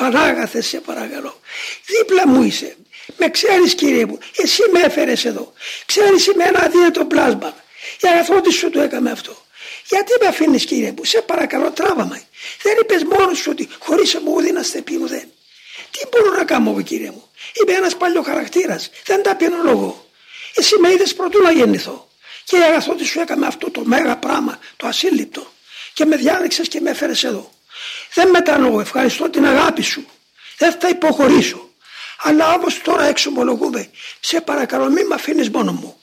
Πανάγαθε σε παρακαλώ. Δίπλα μου είσαι. Με ξέρεις κύριε μου. Εσύ με έφερες εδώ. Ξέρεις είμαι ένα αδύνατο πλάσμα. Η αγαθότη σου το έκαμε αυτό. Γιατί με αφήνεις κύριε μου; Σε παρακαλώ τράβαμε. Δεν είπες μόνος σου ότι χωρίς μου ούτε να στεπεί ουδέν. Τι μπορώ να κάνω εγώ κύριε μου; Είμαι ένας παλιό χαρακτήρα. Δεν τα πίνω λόγο. Εσύ με είδες πρωτού να γεννηθώ. Και η αγαθότη σου έκαμε αυτό το μέγα πράγμα, το ασύλληπτο. Και με διάλεξες και με έφερες εδώ. Δεν μετανοώ, ευχαριστώ την αγάπη σου. Δεν θα υποχωρήσω. Αλλά όμως τώρα εξομολογούμε, σε παρακαλώ μην με αφήνεις μόνο μου.